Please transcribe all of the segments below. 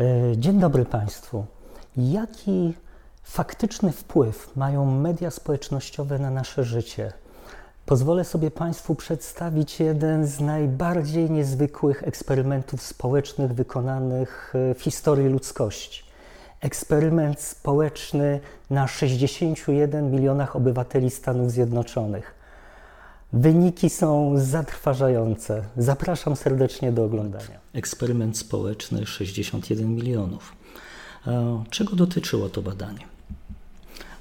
E, dzień dobry Państwu. Jaki faktyczny wpływ mają media społecznościowe na nasze życie? Pozwolę sobie Państwu przedstawić jeden z najbardziej niezwykłych eksperymentów społecznych wykonanych e, w historii ludzkości. Eksperyment społeczny na 61 milionach obywateli Stanów Zjednoczonych. Wyniki są zatrważające. Zapraszam serdecznie do oglądania. Eksperyment społeczny 61 milionów. E, czego dotyczyło to badanie?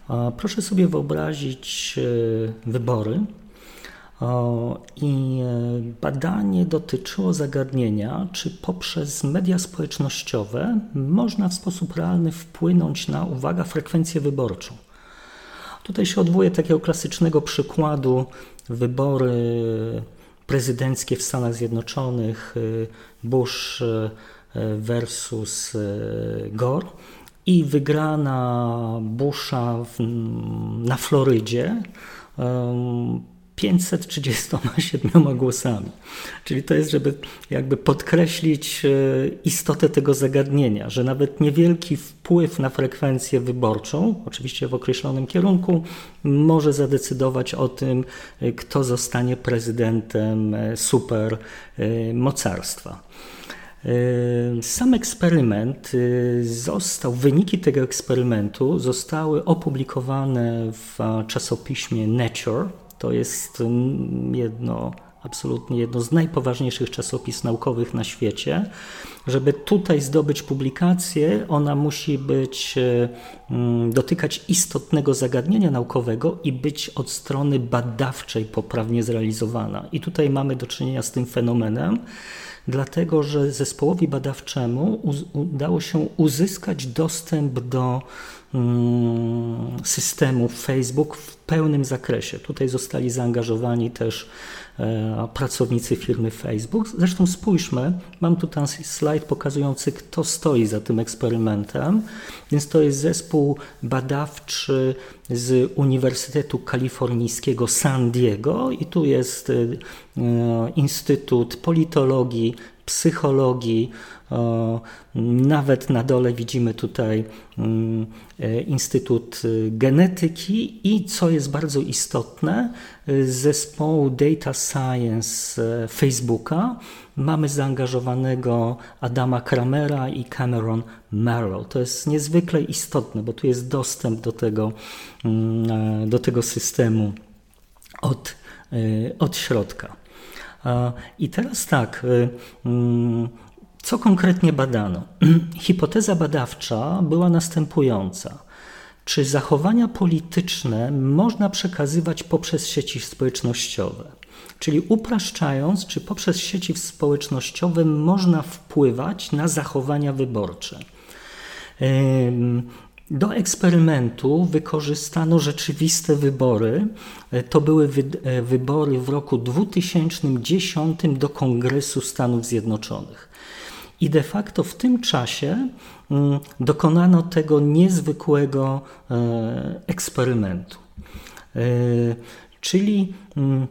E, proszę sobie wyobrazić e, wybory. I badanie dotyczyło zagadnienia, czy poprzez media społecznościowe można w sposób realny wpłynąć na, uwaga, frekwencję wyborczą. Tutaj się odwołuję takiego klasycznego przykładu wybory prezydenckie w Stanach Zjednoczonych, y, Bush y, versus y, Gore. I wygrana Busha w, na Florydzie 537 głosami. Czyli to jest, żeby jakby podkreślić e, istotę tego zagadnienia, że nawet niewielki wpływ na frekwencję wyborczą, oczywiście w określonym kierunku, może zadecydować o tym, e, kto zostanie prezydentem e, super mocarstwa. Sam eksperyment został, wyniki tego eksperymentu zostały opublikowane w czasopiśmie Nature to jest mm, jedno, absolutnie jedno z najpoważniejszych czasopism naukowych na świecie. Żeby tutaj zdobyć publikację, ona musi być, e, mm, dotykać istotnego zagadnienia naukowego i być od strony badawczej poprawnie zrealizowana. I tutaj mamy do czynienia z tym fenomenem, dlatego że zespołowi badawczemu udało się uzyskać dostęp do systemu Facebook w pełnym zakresie. Tutaj zostali zaangażowani też e, pracownicy firmy Facebook. Zresztą spójrzmy, mam tutaj slajd pokazujący, kto stoi za tym eksperymentem. Więc to jest zespół badawczy z Uniwersytetu Kalifornijskiego San Diego i tu jest e, Instytut Politologii, Psychologii, nawet na dole widzimy tutaj mm, e, Instytut Genetyki i co jest bardzo istotne, zespołu Data Science e, Facebooka mamy zaangażowanego Adama Kramera i Cameron Merrill. To jest niezwykle istotne, bo tu jest dostęp do tego, mm, e, do tego systemu od, od środka. I teraz tak, mm, co konkretnie badano? Hipoteza badawcza była następująca. Czy zachowania polityczne można przekazywać poprzez sieci społecznościowe? Czyli upraszczając, czy poprzez sieci społecznościowe można wpływać na zachowania wyborcze? Do eksperymentu wykorzystano rzeczywiste wybory. To były wybory w roku 2010 do Kongresu Stanów Zjednoczonych. I de facto w tym czasie mm, dokonano tego niezwykłego e, eksperymentu. E, czyli mm,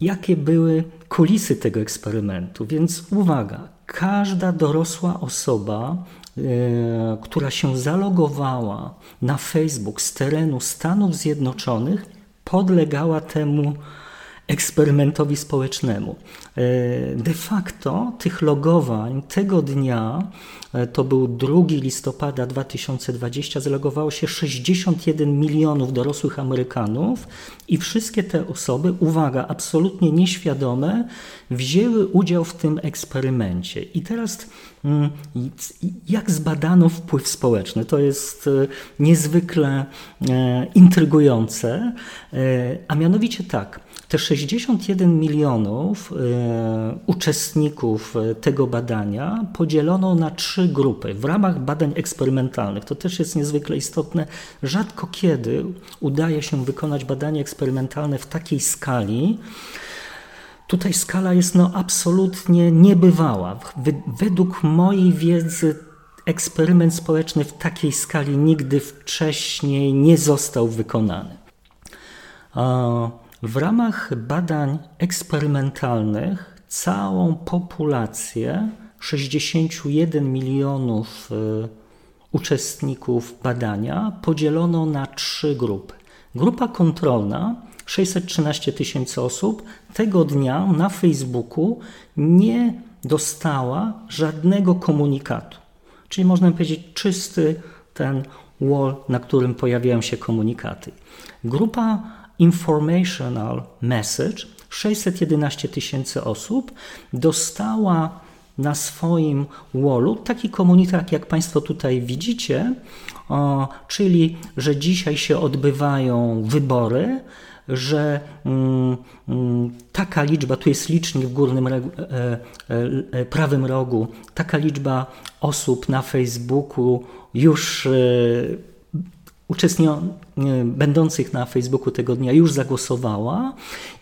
jakie były kulisy tego eksperymentu. Więc uwaga, każda dorosła osoba, e, która się zalogowała na Facebook z terenu Stanów Zjednoczonych, podlegała temu eksperymentowi społecznemu. E, de facto tych logowań tego dnia, e, to był 2 listopada 2020, zalogowało się 61 milionów dorosłych Amerykanów i wszystkie te osoby, uwaga, absolutnie nieświadome, wzięły udział w tym eksperymencie. I teraz mm, jak zbadano wpływ społeczny? To jest e, niezwykle intrygujące, a mianowicie tak, te 61 milionów e, uczestników e, tego badania podzielono na trzy grupy w ramach badań eksperymentalnych. To też jest niezwykle istotne. Rzadko kiedy udaje się wykonać badanie eksperymentalne w takiej skali. Tutaj skala jest no absolutnie niebywała. Według mojej wiedzy eksperyment społeczny w takiej skali nigdy wcześniej nie został wykonany. W ramach badań eksperymentalnych całą populację 61 milionów y, uczestników badania podzielono na trzy grupy. Grupa kontrolna 613 tysięcy osób tego dnia na Facebooku nie dostała żadnego komunikatu. Czyli można powiedzieć czysty ten wall, na którym pojawiają się komunikaty. Grupa Informational Message. 611 tysięcy osób dostała na swoim wallu taki komunikat, jak Państwo tutaj widzicie, o, czyli że dzisiaj się odbywają wybory, że mm, mm, taka liczba, tu jest licznik w górnym e, e, e, prawym rogu, taka liczba osób na Facebooku już e, uczestniczących, będących na Facebooku tego dnia już zagłosowała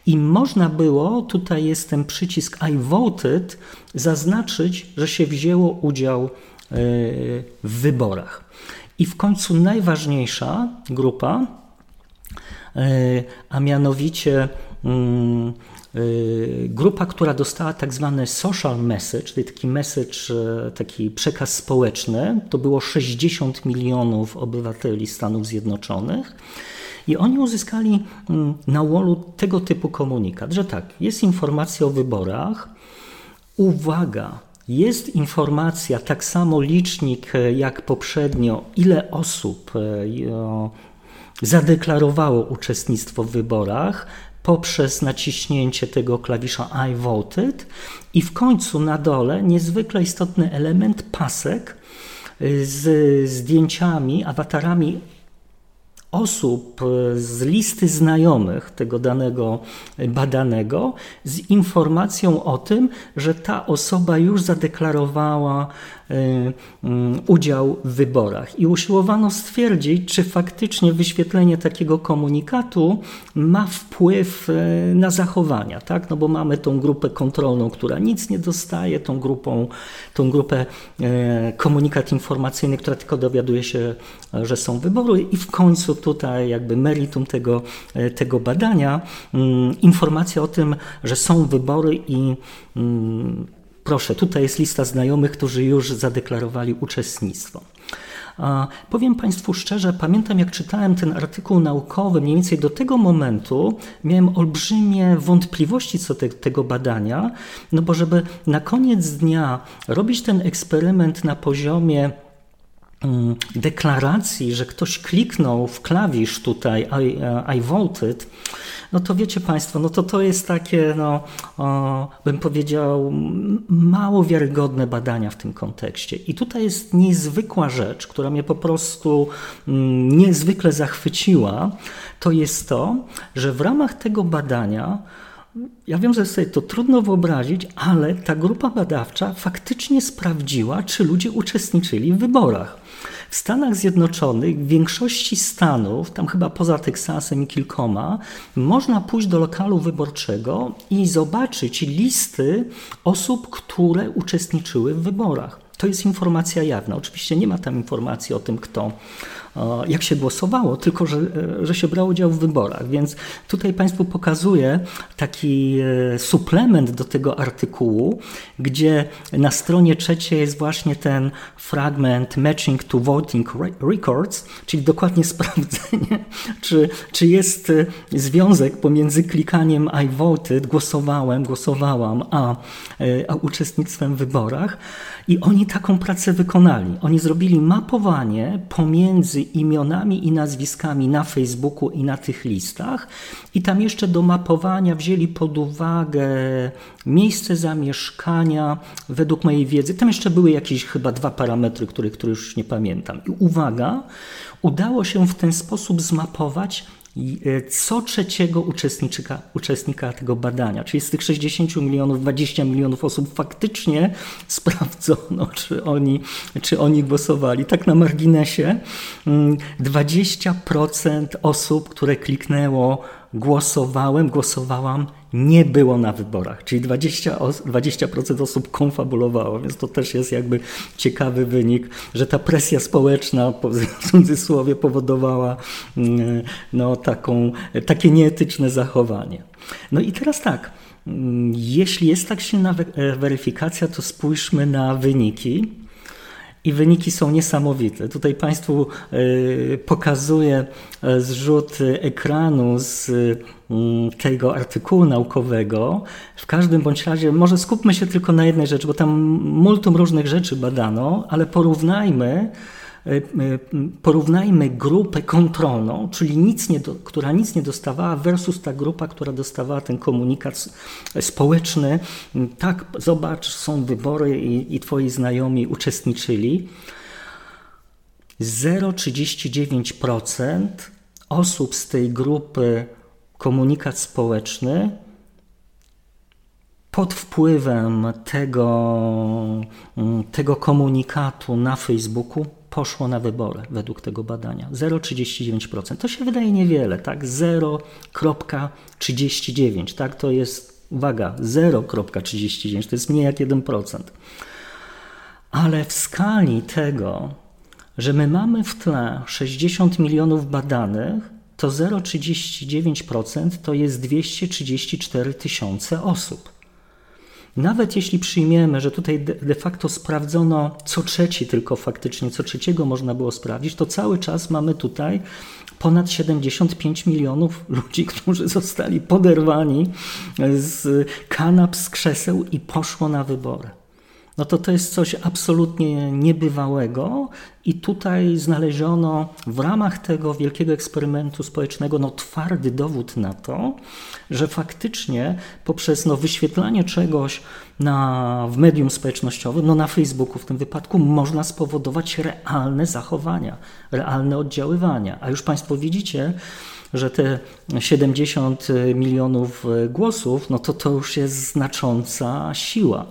i można było, tutaj jest ten przycisk I voted, zaznaczyć, że się wzięło udział e, w wyborach. I w końcu najważniejsza grupa, e, a mianowicie mm, grupa, która dostała tak zwany social message, czyli taki message, e, taki przekaz społeczny, to było 60 milionów obywateli Stanów Zjednoczonych. I oni uzyskali mm, na wallu tego typu komunikat, że tak, jest informacja o wyborach, uwaga, jest informacja, tak samo licznik e, jak poprzednio, ile osób e, zadeklarowało uczestnictwo w wyborach, poprzez naciśnięcie tego klawisza I voted i w końcu na dole niezwykle istotny element pasek y, z zdjęciami, awatarami osób e, z listy znajomych tego danego badanego z informacją o tym, że ta osoba już zadeklarowała udział w wyborach. I usiłowano stwierdzić, czy faktycznie wyświetlenie takiego komunikatu ma wpływ e, na zachowania, tak? No bo mamy tą grupę kontrolną, która nic nie dostaje, tą grupą, tą grupę komunikat informacyjny, która tylko dowiaduje się, że są wybory i w końcu tutaj jakby meritum tego, tego badania, informacja o tym, że są wybory i proszę, tutaj jest lista znajomych, którzy już zadeklarowali uczestnictwo. Powiem Państwu szczerze, pamiętam jak czytałem ten artykuł naukowy, mniej więcej do tego momentu miałem olbrzymie wątpliwości co te, tego badania, no bo żeby na koniec dnia robić ten eksperyment na poziomie deklaracji, że ktoś kliknął w klawisz tutaj I, e, I voted, no to wiecie Państwo, no to to jest takie, no, o, bym powiedział, mało wiarygodne badania w tym kontekście. I tutaj jest niezwykła rzecz, która mnie po prostu mm, niezwykle zachwyciła, to jest to, że w ramach tego badania ja wiem, że sobie to trudno wyobrazić, ale ta grupa badawcza faktycznie sprawdziła, czy ludzie uczestniczyli w wyborach. W Stanach Zjednoczonych, w większości stanów, tam chyba poza Teksasem i kilkoma, można pójść do lokalu wyborczego i zobaczyć listy osób, które uczestniczyły w wyborach. To jest informacja jawna. Oczywiście nie ma tam informacji o tym, kto jak się głosowało, tylko że, e, że się brało udział w wyborach. Więc tutaj Państwu pokazuję taki e, suplement do tego artykułu, gdzie na stronie trzeciej jest właśnie ten fragment Matching to Voting Records, czyli dokładnie sprawdzenie, czy, czy jest e, związek pomiędzy klikaniem I voted, głosowałem, głosowałam, a, a uczestnictwem w wyborach. I oni taką pracę wykonali. Oni zrobili mapowanie pomiędzy imionami i nazwiskami na Facebooku i na tych listach, i tam jeszcze do mapowania wzięli pod uwagę miejsce zamieszkania, według mojej wiedzy. Tam jeszcze były jakieś chyba dwa parametry, których, których już nie pamiętam. I uwaga, udało się w ten sposób zmapować co trzeciego uczestnika, uczestnika tego badania, czyli z tych 60 milionów, 20 milionów osób faktycznie sprawdzono, czy oni, czy oni głosowali. Tak na marginesie, 20% mm, osób, które kliknęło głosowałem, głosowałam, nie było na wyborach, czyli 20%, 20 osób konfabulowało, więc to też jest jakby ciekawy wynik, że ta presja społeczna w cudzysłowie powodowała mm, no, taką, takie nieetyczne zachowanie. No i teraz tak, Mm, jeśli jest tak silna weryfikacja, to spójrzmy na wyniki i wyniki są niesamowite. Tutaj Państwu e, pokazuję e, zrzut ekranu z tego artykułu naukowego. W każdym bądź razie, może skupmy się tylko na jednej rzeczy, bo tam multum różnych rzeczy badano, ale porównajmy porównajmy grupę kontrolną, czyli nic nie do, która nic nie dostawała, versus ta grupa, która dostawała ten komunikat społeczny. Tak, zobacz, są wybory i, i twoi znajomi uczestniczyli. 0,39% osób z tej grupy komunikat społeczny pod wpływem tego, tego komunikatu na Facebooku poszło na wybory według tego badania. 0,39%. To się wydaje niewiele, tak? 0,39, tak? To jest, uwaga, 0,39, to jest mniej jak 1%. Ale w skali tego, że my mamy w tle 60 milionów badanych, to 0,39% to jest 234 tysiące osób. Nawet jeśli przyjmiemy, że tutaj de facto sprawdzono co trzeci tylko faktycznie, co trzeciego można było sprawdzić, to cały czas mamy tutaj ponad 75 milionów ludzi, którzy zostali poderwani z kanap, z krzeseł i poszło na wybory no to to jest coś absolutnie niebywałego i tutaj znaleziono w ramach tego wielkiego eksperymentu społecznego no, twardy dowód na to, że faktycznie poprzez no, wyświetlanie czegoś na, w medium społecznościowym, no na Facebooku w tym wypadku, można spowodować realne zachowania, realne oddziaływania. A już Państwo widzicie, że te 70 milionów głosów, no to to już jest znacząca siła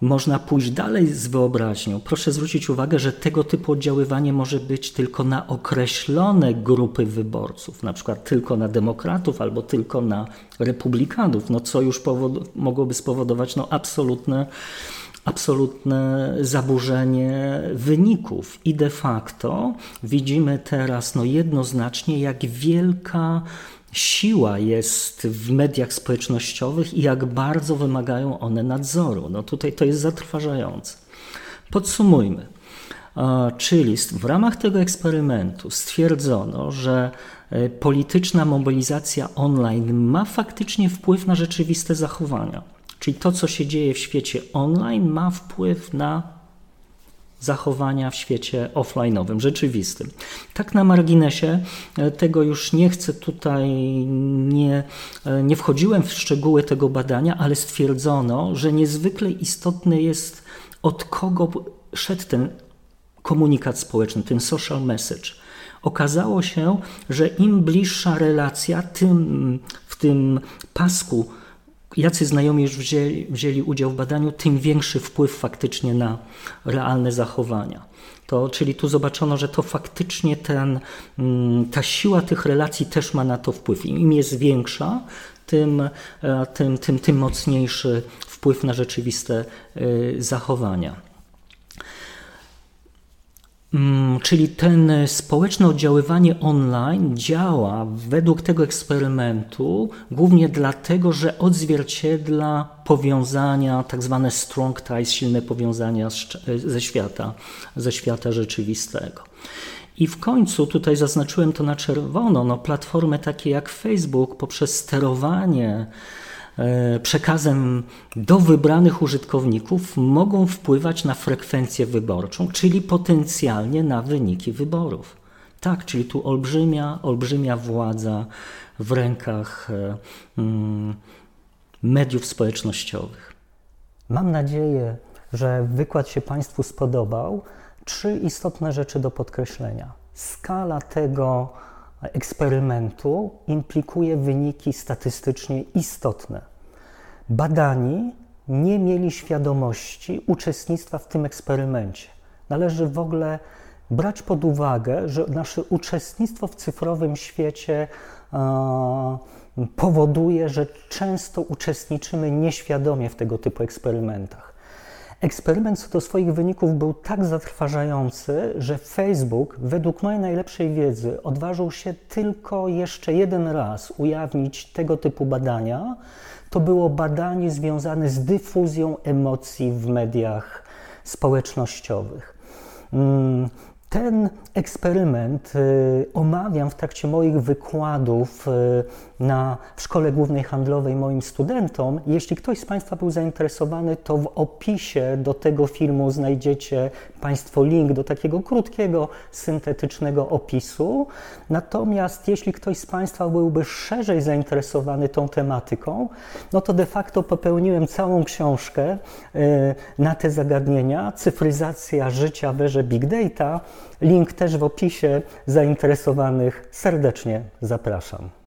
można pójść dalej z wyobraźnią. Proszę zwrócić uwagę, że tego typu oddziaływanie może być tylko na określone grupy wyborców, na przykład tylko na demokratów albo tylko na republikanów, no co już mogłoby spowodować no, absolutne absolutne zaburzenie wyników. I de facto widzimy teraz no, jednoznacznie, jak wielka siła jest w mediach społecznościowych i jak bardzo wymagają one nadzoru. No tutaj to jest zatrważające. Podsumujmy. Czyli w ramach tego eksperymentu stwierdzono, że e, polityczna mobilizacja online ma faktycznie wpływ na rzeczywiste zachowania. Czyli to, co się dzieje w świecie online, ma wpływ na zachowania w świecie offline'owym, rzeczywistym. Tak na marginesie, e, tego już nie chcę tutaj, nie, e, nie wchodziłem w szczegóły tego badania, ale stwierdzono, że niezwykle istotny jest od kogo szedł ten komunikat społeczny, ten social message. Okazało się, że im bliższa relacja, tym w tym pasku jacy znajomi już wzięli, wzięli udział w badaniu, tym większy wpływ faktycznie na realne zachowania. To, czyli tu zobaczono, że to faktycznie ten, mm, ta siła tych relacji też ma na to wpływ. Im jest większa, tym, e, tym, tym, tym mocniejszy wpływ na rzeczywiste e, zachowania. Mm, czyli ten społeczne oddziaływanie online działa według tego eksperymentu głównie dlatego, że odzwierciedla powiązania, tak zwane strong ties, silne powiązania ze świata, ze świata rzeczywistego. I w końcu, tutaj zaznaczyłem to na czerwono, no platformy takie jak Facebook poprzez sterowanie przekazem do wybranych użytkowników mogą wpływać na frekwencję wyborczą, czyli potencjalnie na wyniki wyborów. Tak, czyli tu olbrzymia, olbrzymia władza w rękach e, mm, mediów społecznościowych. Mam nadzieję, że wykład się Państwu spodobał. Trzy istotne rzeczy do podkreślenia. Skala tego, eksperymentu implikuje wyniki statystycznie istotne. Badani nie mieli świadomości uczestnictwa w tym eksperymencie. Należy w ogóle brać pod uwagę, że nasze uczestnictwo w cyfrowym świecie e, powoduje, że często uczestniczymy nieświadomie w tego typu eksperymentach. Eksperyment co do swoich wyników był tak zatrważający, że Facebook, według mojej najlepszej wiedzy, odważył się tylko jeszcze jeden raz ujawnić tego typu badania, to było badanie związane z dyfuzją emocji w mediach społecznościowych. Mm, ten eksperyment y, omawiam w trakcie moich wykładów y, na, w Szkole Głównej Handlowej moim studentom. Jeśli ktoś z Państwa był zainteresowany, to w opisie do tego filmu znajdziecie Państwo link do takiego krótkiego, syntetycznego opisu. Natomiast jeśli ktoś z Państwa byłby szerzej zainteresowany tą tematyką, no to de facto popełniłem całą książkę y, na te zagadnienia. Cyfryzacja życia w erze Big Data. Link też w opisie. Zainteresowanych serdecznie zapraszam.